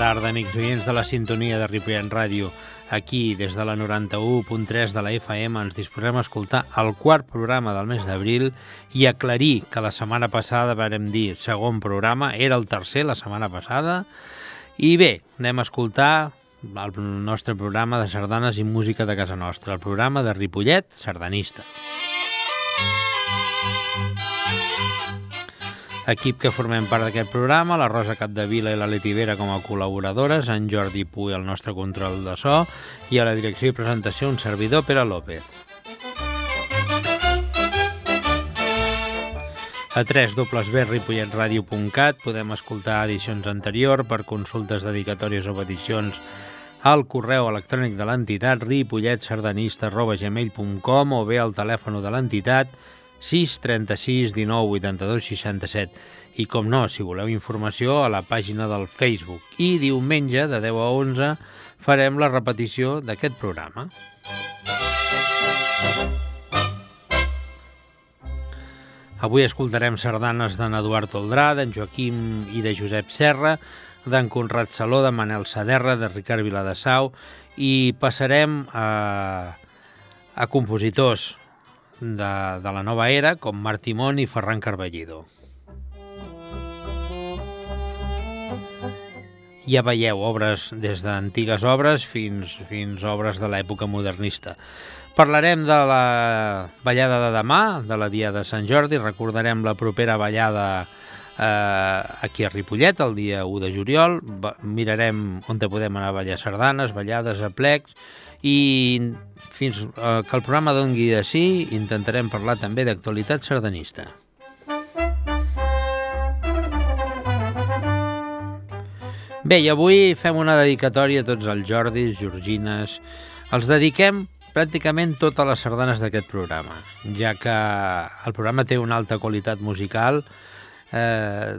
tarda, amics oients de la sintonia de Ripollet Ràdio. Aquí, des de la 91.3 de la FM, ens disposem a escoltar el quart programa del mes d'abril i aclarir que la setmana passada vàrem dir segon programa, era el tercer la setmana passada, i bé, anem a escoltar el nostre programa de sardanes i música de casa nostra, el programa de Ripollet Sardanista. Equip que formem part d'aquest programa, la Rosa Capdevila i la Letivera com a col·laboradores, en Jordi Puy el nostre control de so i a la direcció i presentació un servidor, Pere López. A www.ripolletradio.cat podem escoltar edicions anteriors per consultes, dedicatòries o peticions al correu electrònic de l'entitat ripolletsardanista.gmail.com o bé al telèfon de l'entitat 6 36 19 82 67 i com no, si voleu informació a la pàgina del Facebook. I diumenge de 10 a 11 farem la repetició d'aquest programa. Avui escoltarem sardanes d'en Eduard Toldrà, d'en Joaquim i de Josep Serra, d'en Conrad Saló, de Manel Saderra, de Ricard Viladasau i passarem a, a compositors de, de la nova era com Martimón i Ferran Carballido. Ja veieu obres des d'antigues obres fins, fins obres de l'època modernista. Parlarem de la ballada de demà, de la dia de Sant Jordi, recordarem la propera ballada eh, aquí a Ripollet, el dia 1 de juliol, mirarem on te podem anar a ballar sardanes, ballades, aplecs, i fins eh, que el programa dongui de sí intentarem parlar també d'actualitat sardanista. Bé, i avui fem una dedicatòria a tots els Jordis, Georgines... Els dediquem pràcticament totes les sardanes d'aquest programa, ja que el programa té una alta qualitat musical, eh,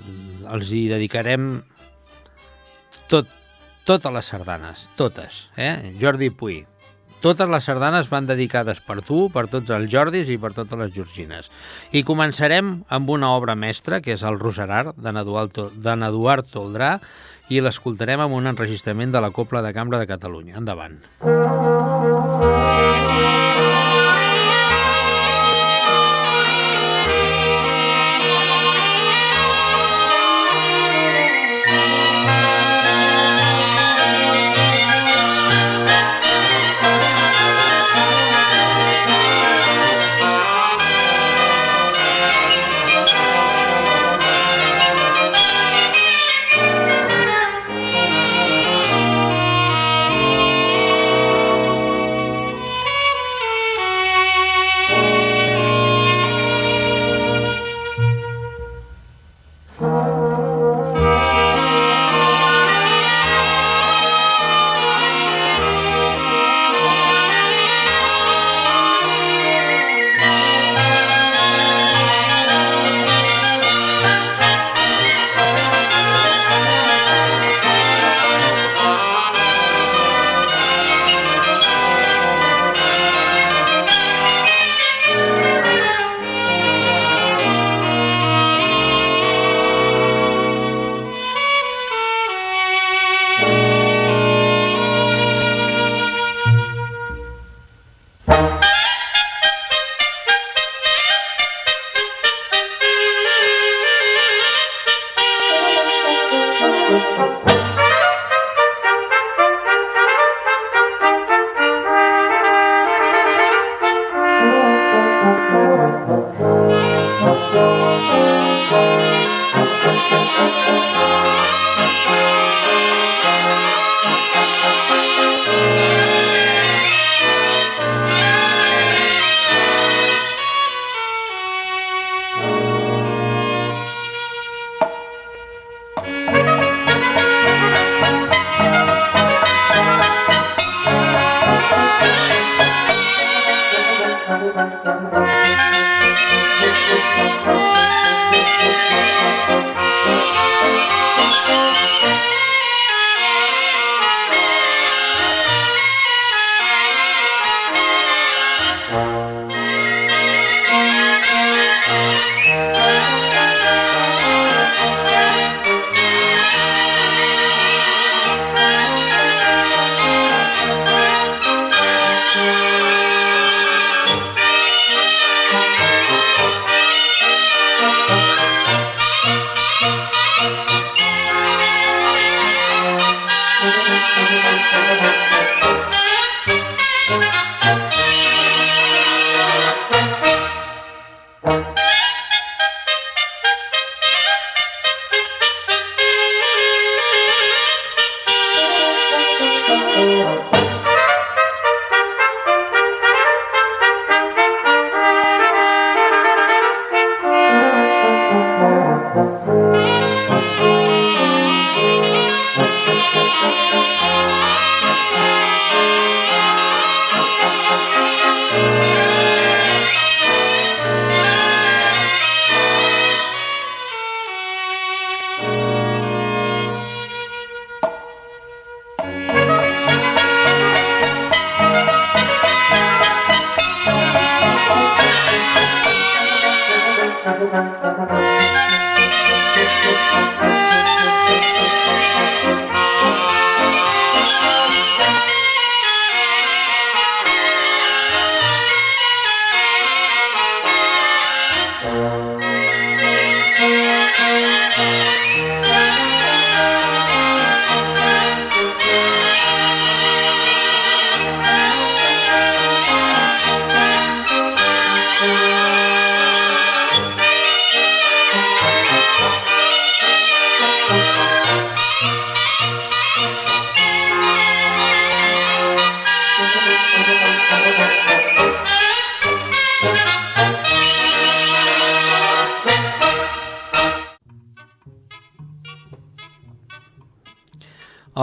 els hi dedicarem tot, totes les sardanes, totes. Eh? Jordi Puy, totes les sardanes van dedicades per tu, per tots els Jordis i per totes les Georgines. I començarem amb una obra mestra, que és el Roserar, d'en Eduard, Toldrà, i l'escoltarem amb un enregistrament de la Copla de Cambra de Catalunya. Endavant. Música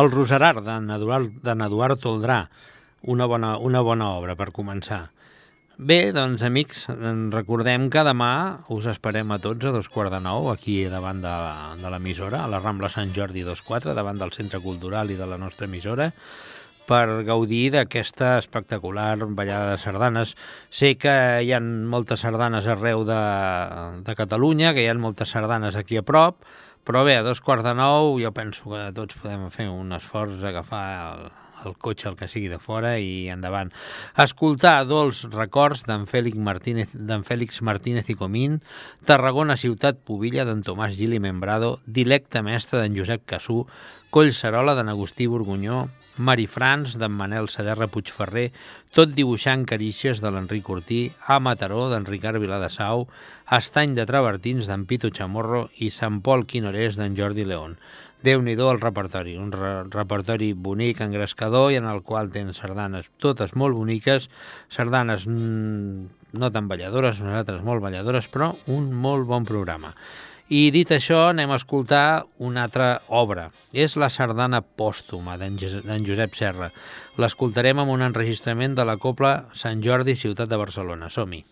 El Roserar, d'en Eduard, Toldrà, una bona, una bona obra per començar. Bé, doncs, amics, recordem que demà us esperem a tots a dos quarts de nou, aquí davant de, de l'emissora, a la Rambla Sant Jordi 24, davant del Centre Cultural i de la nostra emissora, per gaudir d'aquesta espectacular ballada de sardanes. Sé que hi ha moltes sardanes arreu de, de Catalunya, que hi ha moltes sardanes aquí a prop, però bé, a dos quarts de nou jo penso que tots podem fer un esforç, agafar el, el cotxe, el que sigui de fora i endavant. Escoltar dolç records d'en Fèlix Martínez, d'en Fèlix Martínez i Comín, Tarragona ciutat Pobilla d'en Tomàs Gili Membrado, Dilecte mestre d'en Josep Cassú, Collserola d'en Agustí Borgunyó, Marifrans d'en Manel Saderra Puigferrer, tot dibuixant carícies de l'Enric Ortí, a Mataró d'en Ricard Viladasau, Estany de Travertins d'en Pito Chamorro i Sant Pol Quinorés d'en Jordi León. déu nhi el repertori, un re repertori bonic, engrescador i en el qual tens sardanes totes molt boniques, sardanes mm, no tan balladores, nosaltres molt balladores, però un molt bon programa. I dit això, anem a escoltar una altra obra. És la sardana pòstuma d'en Josep Serra. L'escoltarem amb un enregistrament de la Copla Sant Jordi, ciutat de Barcelona. Som-hi.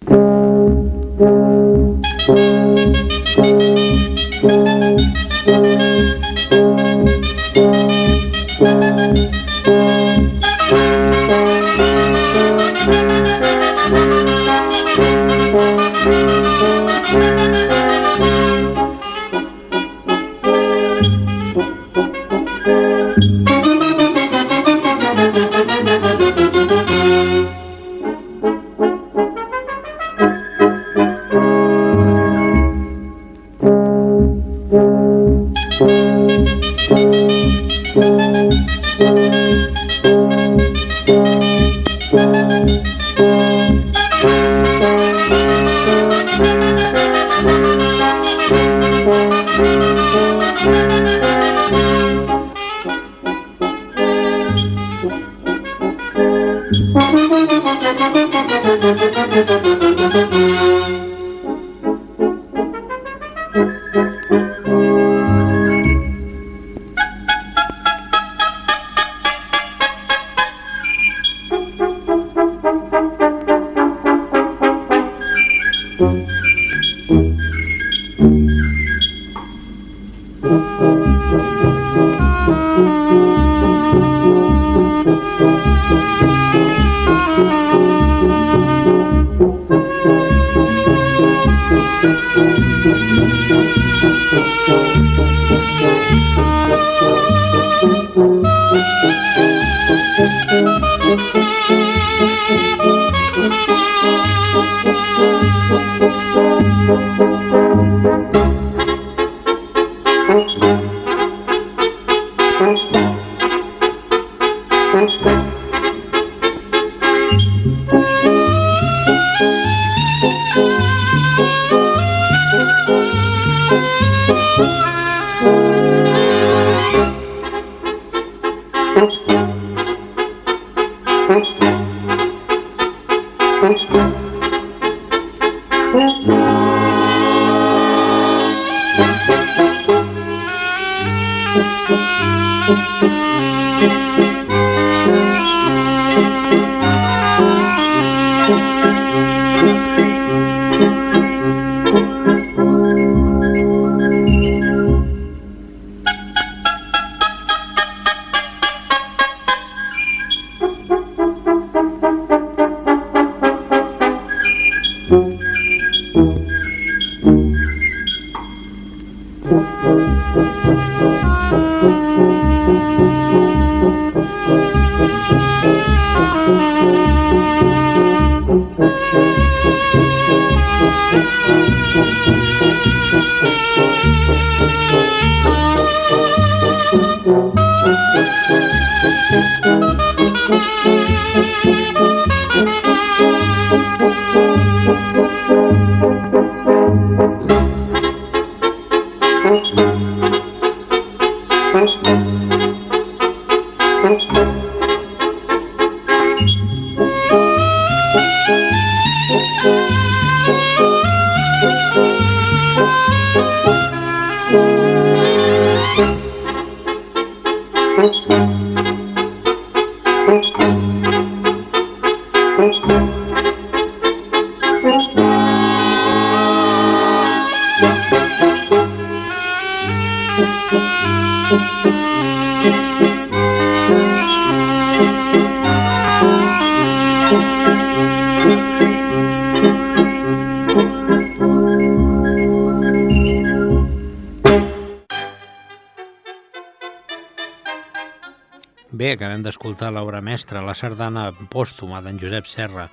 D'escoltar l'obra mestra, la sardana pòstuma d'en Josep Serra,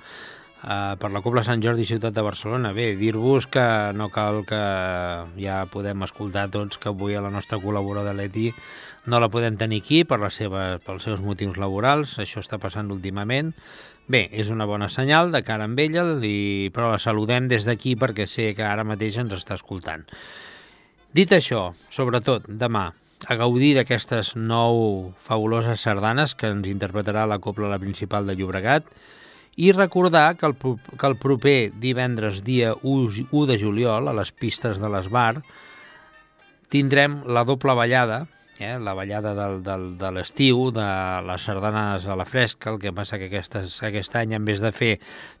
eh, per la Cobla Sant Jordi Ciutat de Barcelona. Bé, dir-vos que no cal que ja podem escoltar tots que avui a la nostra col·laboradora Leti no la podem tenir aquí per la seva, pels seus motius laborals, això està passant últimament. Bé, és una bona senyal de cara amb ella, i, però la saludem des d'aquí perquè sé que ara mateix ens està escoltant. Dit això, sobretot, demà, a gaudir d'aquestes nou fabuloses sardanes que ens interpretarà la Copla la Principal de Llobregat i recordar que el, que el proper divendres dia 1, 1 de juliol a les pistes de l'Esbar tindrem la doble ballada, eh, la ballada del, del, de l'estiu, de les sardanes a la fresca, el que passa que aquestes, aquest any en vez de fer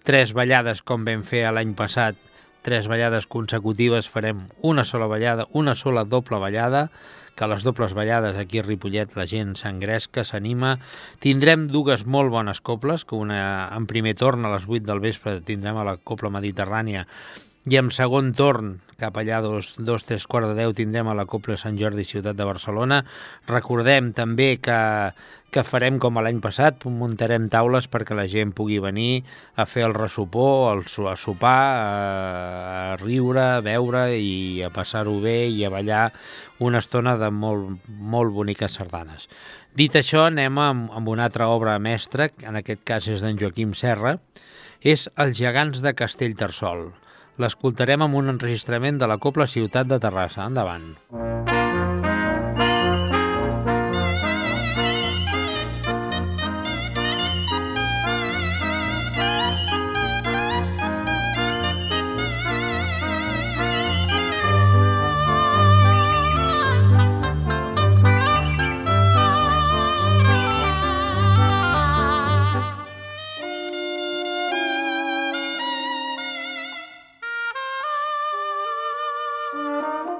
tres ballades com vam fer l'any passat, tres ballades consecutives, farem una sola ballada, una sola doble ballada, que les dobles ballades aquí a Ripollet la gent s'engresca, s'anima. Tindrem dues molt bones coples, que una en primer torn a les 8 del vespre tindrem a la Copla Mediterrània i en segon torn, cap allà dos, dos tres quarts de deu, tindrem a la Copla Sant Jordi Ciutat de Barcelona. Recordem també que, que farem com l'any passat, muntarem taules perquè la gent pugui venir a fer el ressupó, el, a sopar, a, a riure, a beure i a passar-ho bé i a ballar una estona de molt, molt boniques sardanes. Dit això, anem amb, amb una altra obra mestra, en aquest cas és d'en Joaquim Serra, és Els gegants de Castellterçol. L'escoltarem amb un enregistrament de la Copla Ciutat de Terrassa. Endavant. Mm. Música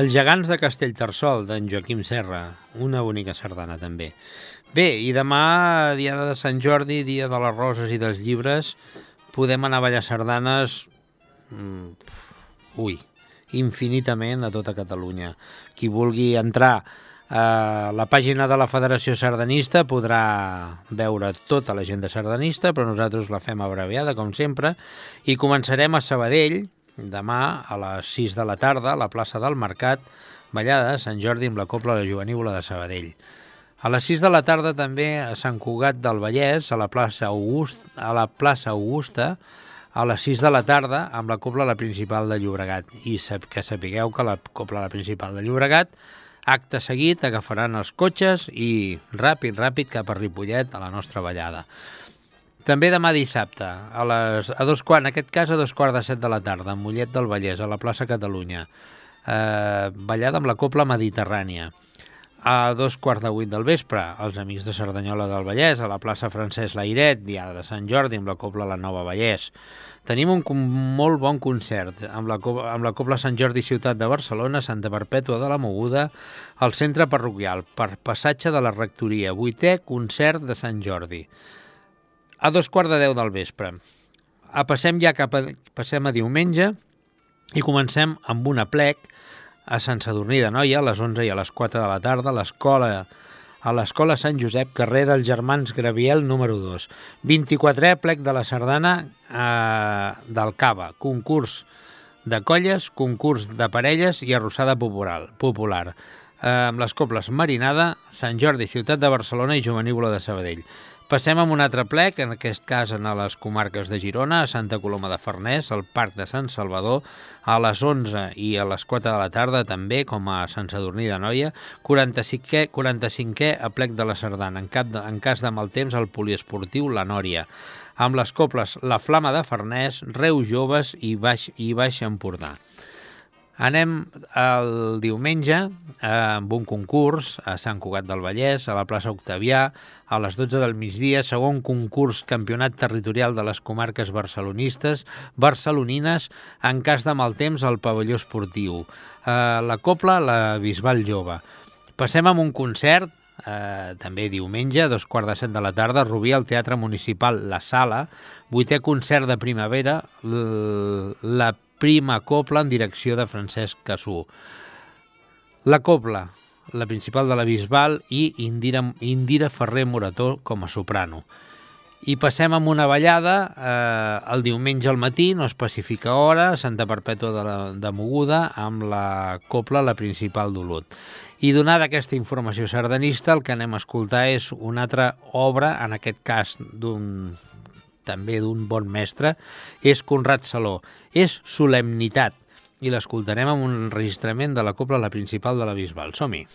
Els gegants de Castellterçol, d'en Joaquim Serra, una bonica sardana també. Bé, i demà, dia de Sant Jordi, dia de les roses i dels llibres, podem anar a ballar sardanes, mm, ui, infinitament a tota Catalunya. Qui vulgui entrar a la pàgina de la Federació Sardanista podrà veure tota l'agenda sardanista, però nosaltres la fem abreviada, com sempre, i començarem a Sabadell, demà a les 6 de la tarda, a la plaça del Mercat, ballada de Sant Jordi amb la Copla de la de Sabadell. A les 6 de la tarda també a Sant Cugat del Vallès, a la plaça, August, a la plaça Augusta, a les 6 de la tarda amb la Copla la Principal de Llobregat. I sap, que sapigueu que la Copla la Principal de Llobregat, acte seguit, agafaran els cotxes i ràpid, ràpid cap a Ripollet, a la nostra ballada. També demà dissabte, a, les, a dos quarts, en aquest cas a dos quarts de set de la tarda, a Mollet del Vallès, a la plaça Catalunya. Eh, ballada amb la Copla Mediterrània. A dos quarts de vuit del vespre, els Amics de Cerdanyola del Vallès, a la plaça Francesc Lairet, Diada de Sant Jordi, amb la Copla La Nova Vallès. Tenim un molt bon concert amb la, amb la Copla Sant Jordi Ciutat de Barcelona, Santa Perpètua de la Moguda, al centre parroquial, per passatge de la rectoria, vuitè concert de Sant Jordi. A dos quarts de deu del vespre. A passem ja cap a, passem a diumenge i comencem amb una plec a Sant Sadurní de Noia a les 11 i a les 4 de la tarda a l'escola a l'Escola Sant Josep, carrer dels Germans Graviel, número 2. 24è plec de la sardana eh, del Cava, concurs de colles, concurs de parelles i arrossada popular. popular eh, amb les coples Marinada, Sant Jordi, Ciutat de Barcelona i Juvenívola de Sabadell. Passem amb un altre plec, en aquest cas en les comarques de Girona, a Santa Coloma de Farners, al Parc de Sant Salvador, a les 11 i a les 4 de la tarda també, com a Sant Sadurní de Noia, 45è, 45è a plec de la Sardana, en, cap de, en cas de mal temps al poliesportiu La Nòria, amb les coples La Flama de Farners, Reus Joves i Baix, i Baix Empordà. Anem el diumenge eh, amb un concurs a Sant Cugat del Vallès, a la plaça Octavià, a les 12 del migdia, segon concurs campionat territorial de les comarques barcelonistes, barcelonines, en cas de mal temps al pavelló esportiu. Eh, la Copla, la Bisbal Jove. Passem amb un concert, eh, també diumenge, a dos quarts de set de la tarda, Rubí, al Teatre Municipal La Sala, vuitè concert de primavera, la prima copla en direcció de Francesc Cassú. La copla, la principal de la Bisbal i Indira, Indira Ferrer Morató com a soprano. I passem amb una ballada eh, el diumenge al matí, no especifica hora, Santa Perpètua de, la, de Moguda, amb la copla, la principal d'Olot. I donada aquesta informació sardanista, el que anem a escoltar és una altra obra, en aquest cas d'un també d'un bon mestre, és Conrad Saló. És Solemnitat, i l'escoltarem amb un enregistrament de la copla la principal de la Bisbal. Som-hi!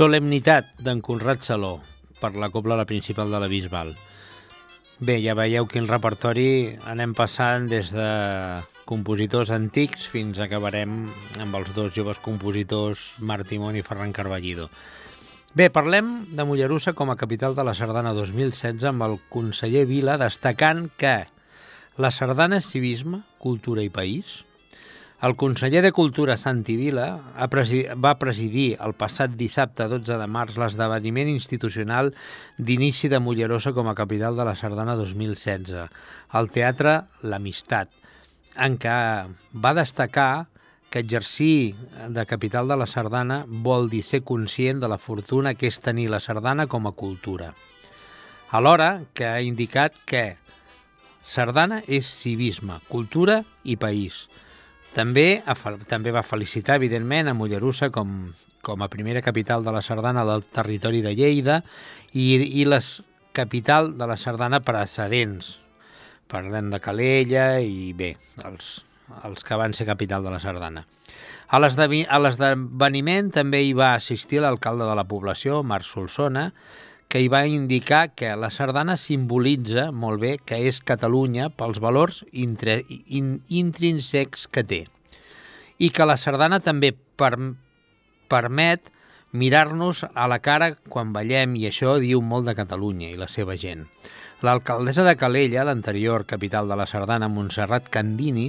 Solemnitat d'en Conrad Saló per la Cobla la Principal de la Bisbal. Bé, ja veieu quin repertori anem passant des de compositors antics fins acabarem amb els dos joves compositors Martimón i Ferran Carballido. Bé, parlem de Mollerussa com a capital de la Sardana 2016 amb el conseller Vila destacant que la sardana és civisme, cultura i país. El conseller de Cultura Santi Vila va presidir el passat dissabte 12 de març l'esdeveniment institucional d'inici de Mollerosa com a capital de la Sardana 2016, al Teatre L'Amistat, en què va destacar que exercir de capital de la sardana vol dir ser conscient de la fortuna que és tenir la sardana com a cultura. Alhora que ha indicat que sardana és civisme, cultura i país. També, també va felicitar, evidentment, a Mollerussa com, com a primera capital de la sardana del territori de Lleida i, i les capital de la sardana precedents. Parlem de Calella i bé, els, els que van ser capital de la Sardana. A l'esdeveniment també hi va assistir l'alcalde de la població, Marc Solsona, que hi va indicar que la sardana simbolitza molt bé que és Catalunya pels valors intre, in, intrínsecs que té i que la sardana també per, permet mirar-nos a la cara quan ballem i això diu molt de Catalunya i la seva gent. L'alcaldessa de Calella, l'anterior capital de la Sardana, Montserrat Candini,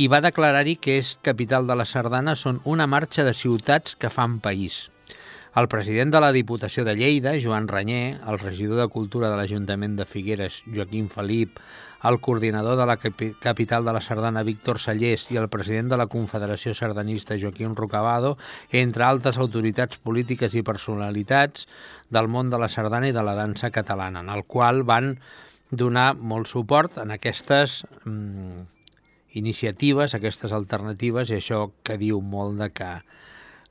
i va declarar-hi que és capital de la Sardana són una marxa de ciutats que fan país. El president de la Diputació de Lleida, Joan Ranyer, el regidor de Cultura de l'Ajuntament de Figueres, Joaquim Felip, el coordinador de la capital de la Sardana, Víctor Sallés, i el president de la Confederació Sardanista, Joaquim Rocabado, entre altres autoritats polítiques i personalitats del món de la sardana i de la dansa catalana, en el qual van donar molt suport en aquestes mm, iniciatives, aquestes alternatives, i això que diu molt de que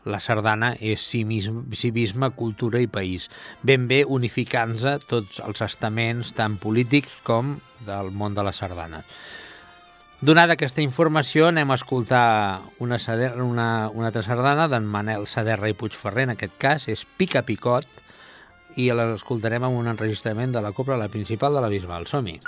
la sardana és civisme, cultura i país. Ben bé unificant-se tots els estaments, tant polítics com del món de la sardana. Donada aquesta informació, anem a escoltar una, una, una altra sardana d'en Manel Saderra i Puigferrer, en aquest cas, és Pica Picot, i l'escoltarem amb un enregistrament de la copla, la principal de la Bisbal. Som-hi!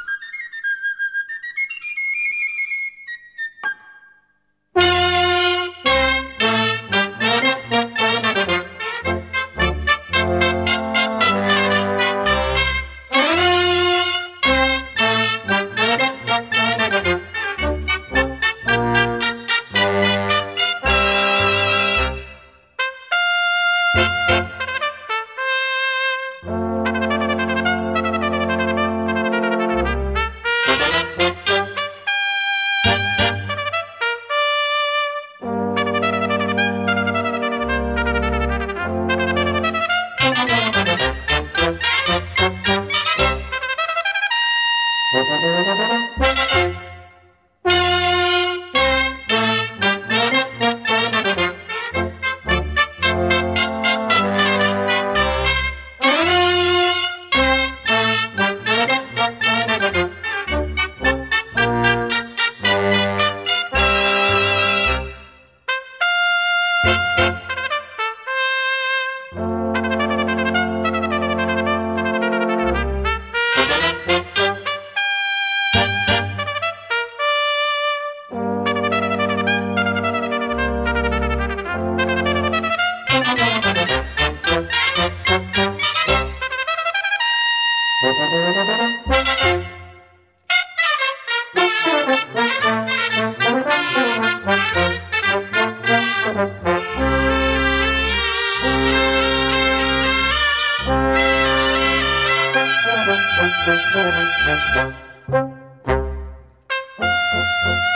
Thank you.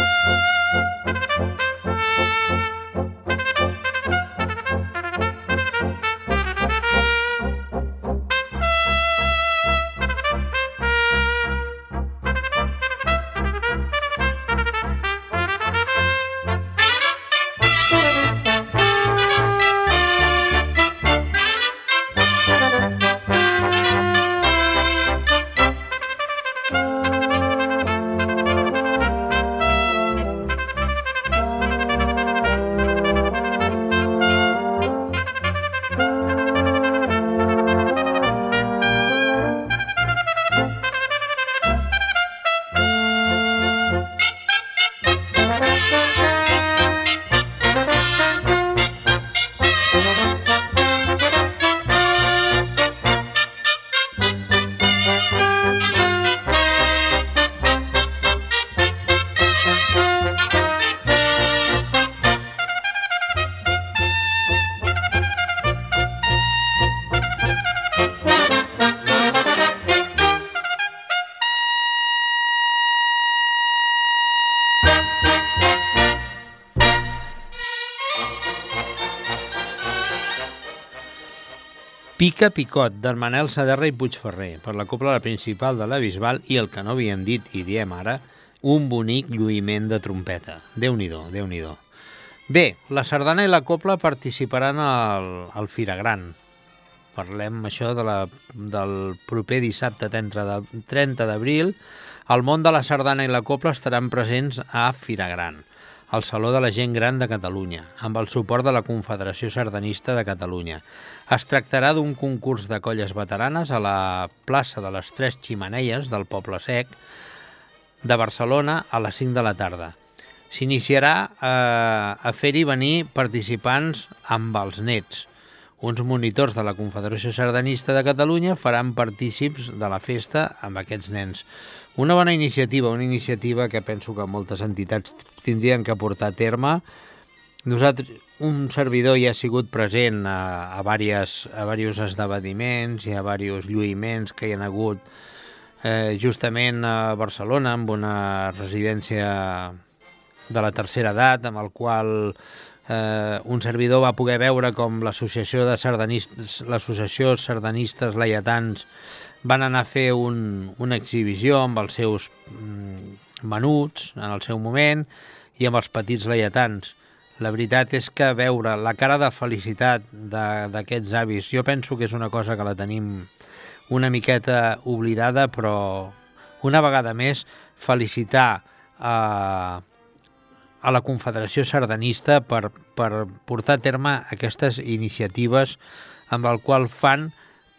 Música Pica Picot, d'en Manel Saderra i Puigferrer, per la Copla Principal de la Bisbal i el que no havíem dit i diem ara, un bonic lluïment de trompeta. Déu-n'hi-do, déu nhi déu Bé, la sardana i la copla participaran al, al Firagran. Parlem això de la, del proper dissabte 30 d'abril. El món de la sardana i la copla estaran presents a Firagran al Saló de la Gent Gran de Catalunya, amb el suport de la Confederació Sardanista de Catalunya. Es tractarà d'un concurs de colles veteranes a la plaça de les Tres Ximaneies del Poble Sec de Barcelona a les 5 de la tarda. S'iniciarà eh, a fer-hi venir participants amb els nets. Uns monitors de la Confederació Sardanista de Catalunya faran partícips de la festa amb aquests nens. Una bona iniciativa, una iniciativa que penso que moltes entitats tindrien que portar a terme. Nosaltres, un servidor ja ha sigut present a, a, diverses, a diversos esdeveniments i a diversos lluïments que hi ha hagut eh, justament a Barcelona amb una residència de la tercera edat amb el qual eh, un servidor va poder veure com l'associació de sardanistes, l'associació sardanistes laietans van anar a fer un, una exhibició amb els seus mm, menuts en el seu moment i amb els petits laietans. La veritat és que veure la cara de felicitat d'aquests avis, jo penso que és una cosa que la tenim una miqueta oblidada, però una vegada més felicitar a, a la Confederació Sardanista per, per portar a terme aquestes iniciatives amb el qual fan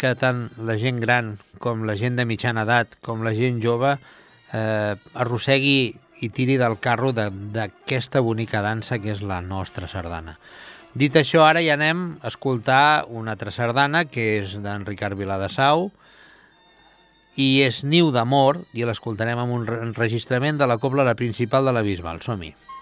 que tant la gent gran com la gent de mitjana edat com la gent jove eh, arrossegui i tiri del carro d'aquesta bonica dansa que és la nostra sardana. Dit això, ara ja anem a escoltar una altra sardana que és d'en Ricard Viladasau i és Niu d'Amor i l'escoltarem amb un enregistrament de la cobla la principal de la Bisbal. Som-hi. Música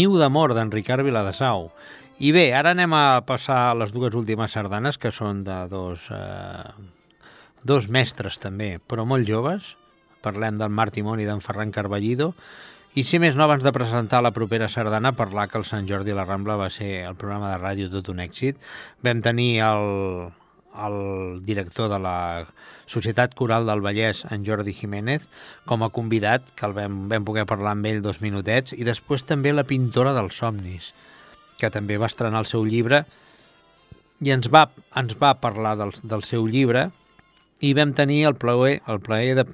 Niu d'amor, d'en Ricard Viladasau. I bé, ara anem a passar les dues últimes sardanes, que són de dos, eh, dos mestres també, però molt joves. Parlem del Marc Timón i d'en Ferran Carballido. I si més no, abans de presentar la propera sardana, parlar que el Sant Jordi i la Rambla va ser el programa de ràdio tot un èxit. Vam tenir el, el director de la Societat Coral del Vallès, en Jordi Jiménez, com a convidat, que el vam, vam poder parlar amb ell dos minutets, i després també la pintora dels somnis, que també va estrenar el seu llibre, i ens va, ens va parlar del, del seu llibre, i vam tenir el plaer, el plaer de,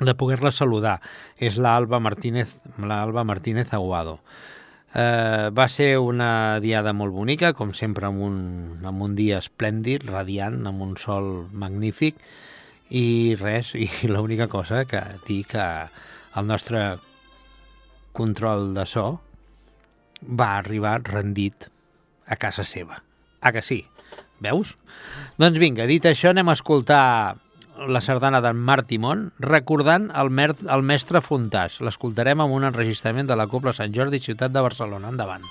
de poder-la saludar. És l'Alba Martínez, l'Alba Martínez Aguado. Eh, va ser una diada molt bonica, com sempre, amb un, amb un dia esplèndid, radiant, amb un sol magnífic, i res, i l'única cosa que dir que el nostre control de so va arribar rendit a casa seva. Ah, que sí? Veus? Doncs vinga, dit això, anem a escoltar la sardana d'en Marc Timón, recordant el, mer el mestre Fontàs. L'escoltarem amb un enregistrament de la Copla Sant Jordi, ciutat de Barcelona. Endavant.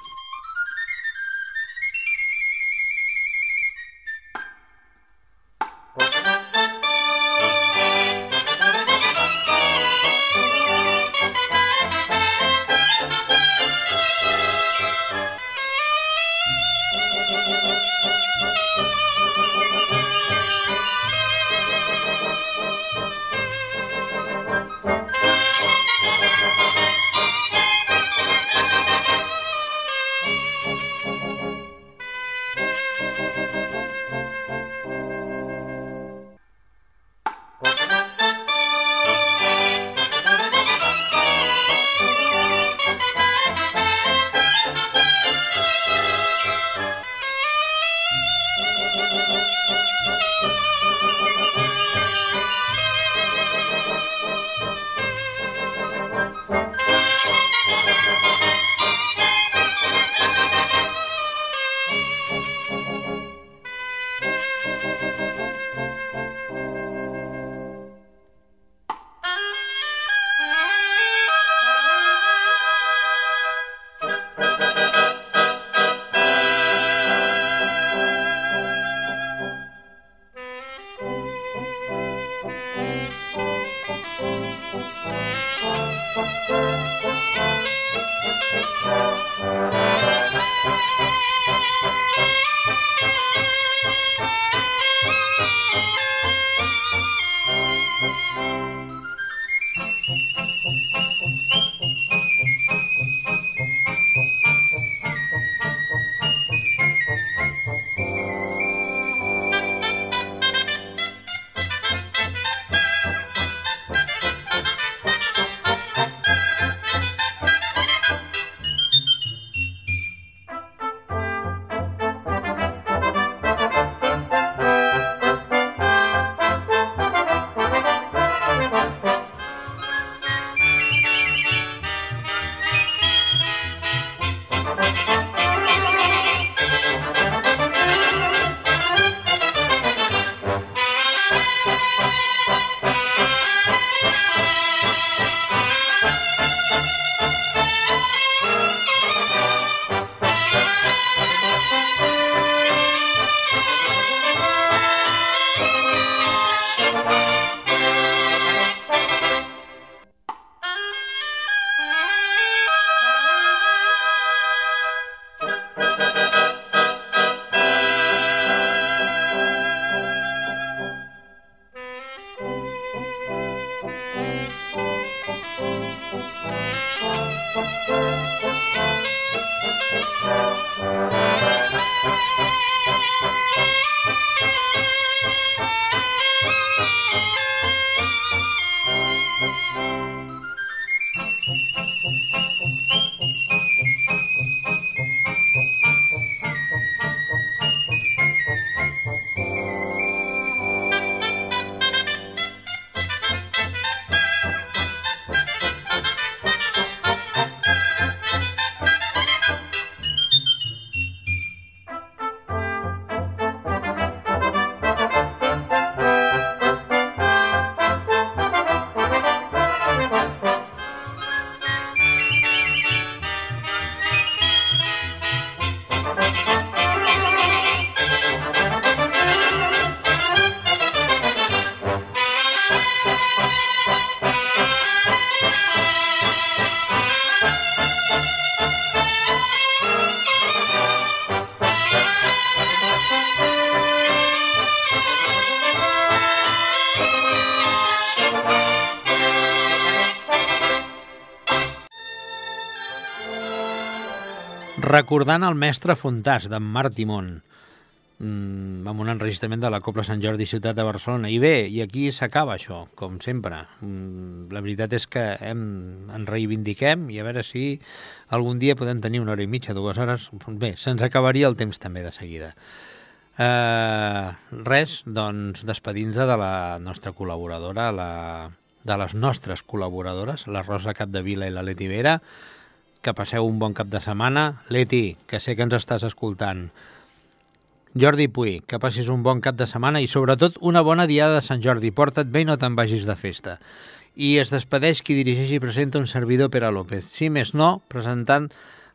Recordant el mestre Fontàs, d'en Marc Timon, mm, amb un enregistrament de la Copla Sant Jordi Ciutat de Barcelona. I bé, i aquí s'acaba això, com sempre. Mm, la veritat és que hem, en reivindiquem i a veure si algun dia podem tenir una hora i mitja, dues hores. Bé, se'ns acabaria el temps també de seguida. Eh, res, doncs despedint-nos de la nostra col·laboradora, la, de les nostres col·laboradores, la Rosa Capdevila i la Leti Vera, que passeu un bon cap de setmana. Leti, que sé que ens estàs escoltant. Jordi Puy, que passis un bon cap de setmana i sobretot una bona diada de Sant Jordi. Porta't bé i no te'n vagis de festa. I es despedeix qui dirigeix i presenta un servidor Pere López. Si més no, presentant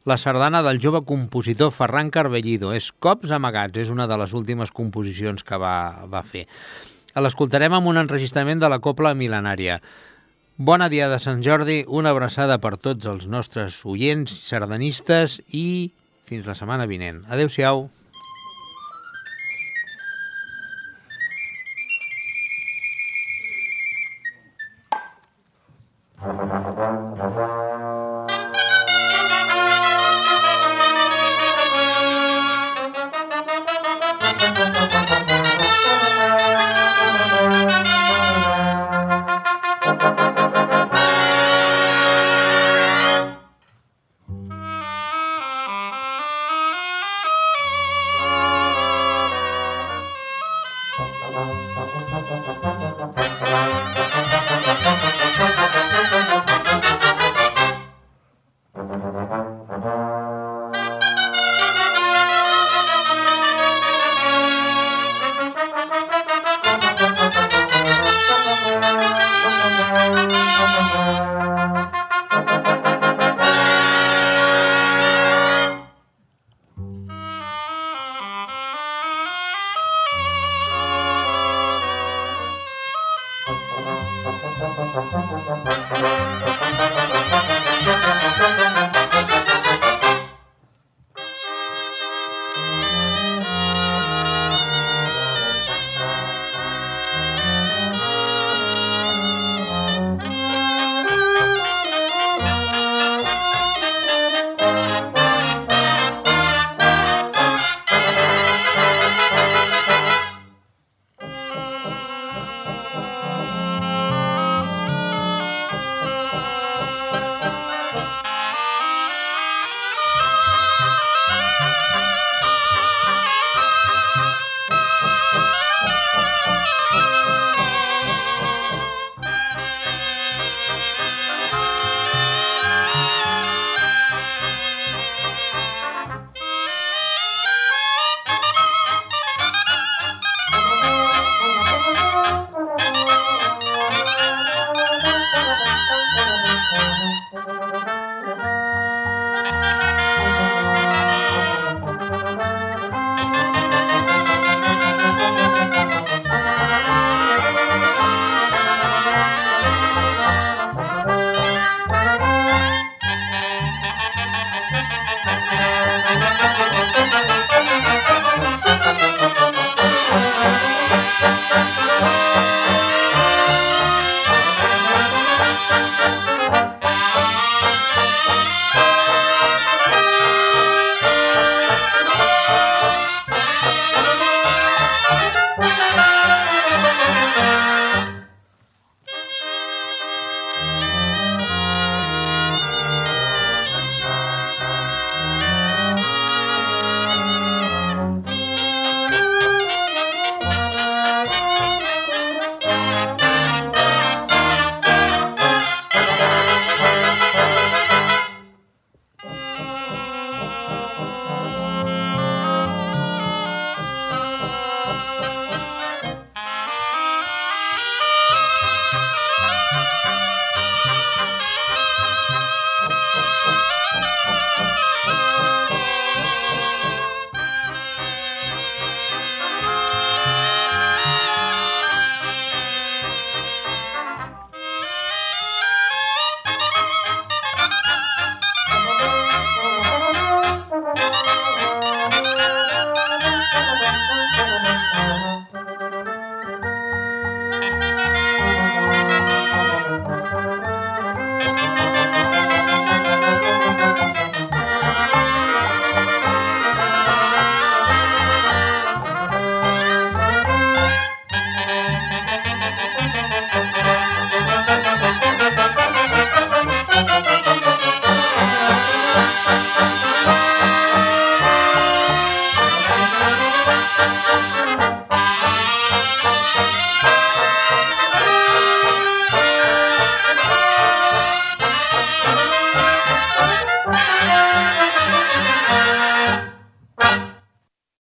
la sardana del jove compositor Ferran Carbellido. És Cops amagats, és una de les últimes composicions que va, va fer. L'escoltarem amb un enregistrament de la Copla Milenària. Bona dia de Sant Jordi, una abraçada per tots els nostres oients, sardanistes i fins la setmana vinent. Adéu-siau.